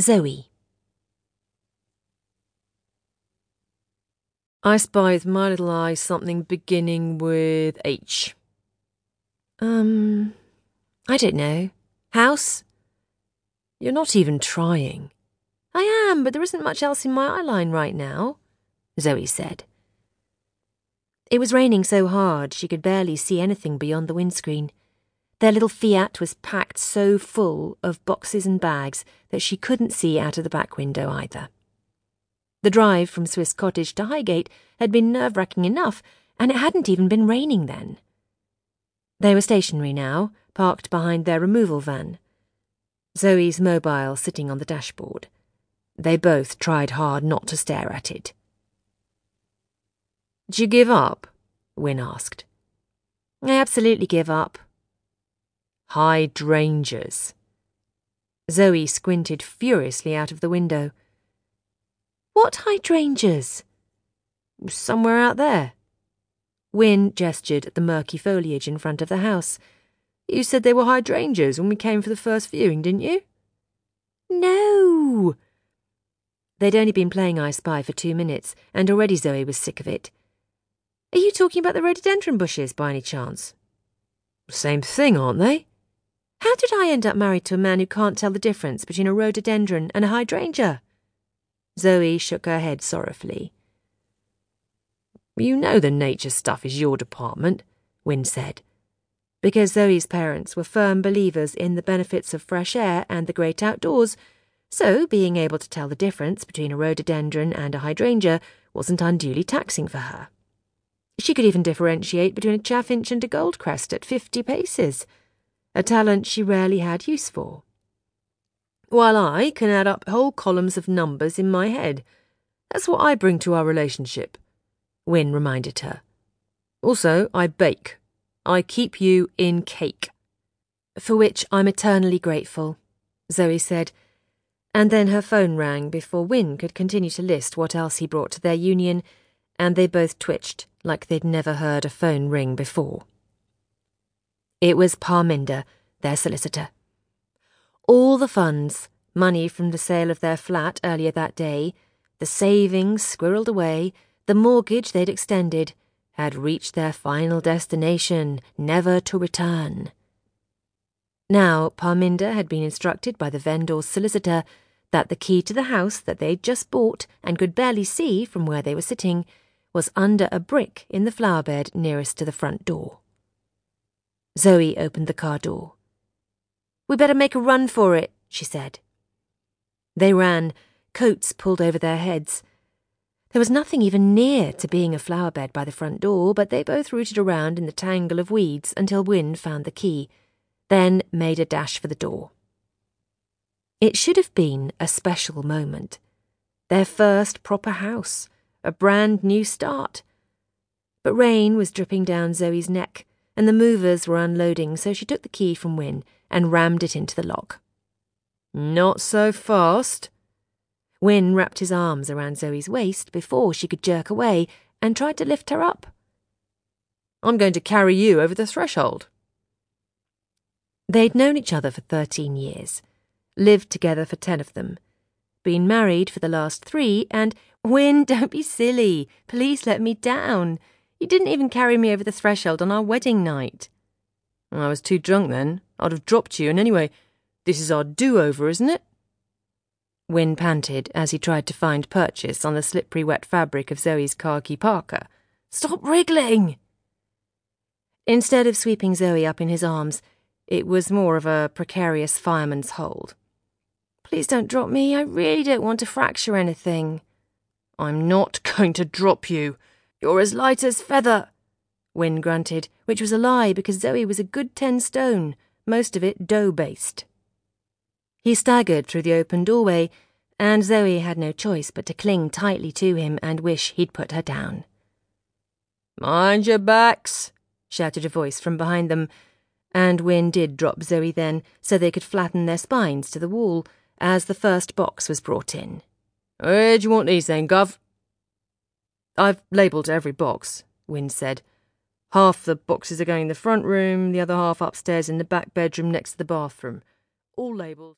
Zoe. I spy with my little eye something beginning with H. Um, I don't know. House? You're not even trying. I am, but there isn't much else in my eyeline right now, Zoe said. It was raining so hard she could barely see anything beyond the windscreen. Their little Fiat was packed so full of boxes and bags that she couldn't see out of the back window either. The drive from Swiss Cottage to Highgate had been nerve wracking enough, and it hadn't even been raining then. They were stationary now, parked behind their removal van. Zoe's mobile sitting on the dashboard. They both tried hard not to stare at it. Did you give up? Win asked. I absolutely give up, Hydrangeas. Zoe squinted furiously out of the window. What hydrangeas? Somewhere out there. Win gestured at the murky foliage in front of the house. You said they were hydrangeas when we came for the first viewing, didn't you? No. They'd only been playing I Spy for two minutes, and already Zoe was sick of it. Are you talking about the rhododendron bushes by any chance? Same thing, aren't they? How did I end up married to a man who can't tell the difference between a rhododendron and a hydrangea? Zoe shook her head sorrowfully. You know the nature stuff is your department, Win said. Because Zoe's parents were firm believers in the benefits of fresh air and the great outdoors, so being able to tell the difference between a rhododendron and a hydrangea wasn't unduly taxing for her. She could even differentiate between a chaffinch and a goldcrest at fifty paces a talent she rarely had use for. While I can add up whole columns of numbers in my head. That's what I bring to our relationship, Win reminded her. Also, I bake. I keep you in cake. For which I'm eternally grateful, Zoe said, and then her phone rang before Win could continue to list what else he brought to their union, and they both twitched like they'd never heard a phone ring before. It was Parminder, their solicitor. All the funds, money from the sale of their flat earlier that day, the savings squirreled away, the mortgage they'd extended, had reached their final destination, never to return. Now, Parminder had been instructed by the vendor's solicitor that the key to the house that they'd just bought and could barely see from where they were sitting was under a brick in the flower bed nearest to the front door. Zoe opened the car door. We better make a run for it, she said. They ran, coats pulled over their heads. There was nothing even near to being a flower bed by the front door, but they both rooted around in the tangle of weeds until Win found the key, then made a dash for the door. It should have been a special moment. Their first proper house, a brand new start. But rain was dripping down Zoe's neck, and the movers were unloading, so she took the key from Win and rammed it into the lock. Not so fast. Win wrapped his arms around Zoe's waist before she could jerk away and tried to lift her up. I'm going to carry you over the threshold. They'd known each other for thirteen years, lived together for ten of them, been married for the last three, and Win, don't be silly. Please let me down. You didn't even carry me over the threshold on our wedding night. I was too drunk then. I'd have dropped you, and anyway, this is our do over, isn't it? Win panted as he tried to find purchase on the slippery wet fabric of Zoe's khaki parka. Stop wriggling! Instead of sweeping Zoe up in his arms, it was more of a precarious fireman's hold. Please don't drop me. I really don't want to fracture anything. I'm not going to drop you. You're as light as feather, Win grunted, which was a lie because Zoe was a good ten stone, most of it dough based. He staggered through the open doorway, and Zoe had no choice but to cling tightly to him and wish he'd put her down. Mind your backs, shouted a voice from behind them, and Win did drop Zoe then so they could flatten their spines to the wall as the first box was brought in. Where do you want these then, Gov? I've labelled every box, Win said. Half the boxes are going in the front room, the other half upstairs in the back bedroom next to the bathroom. All labelled.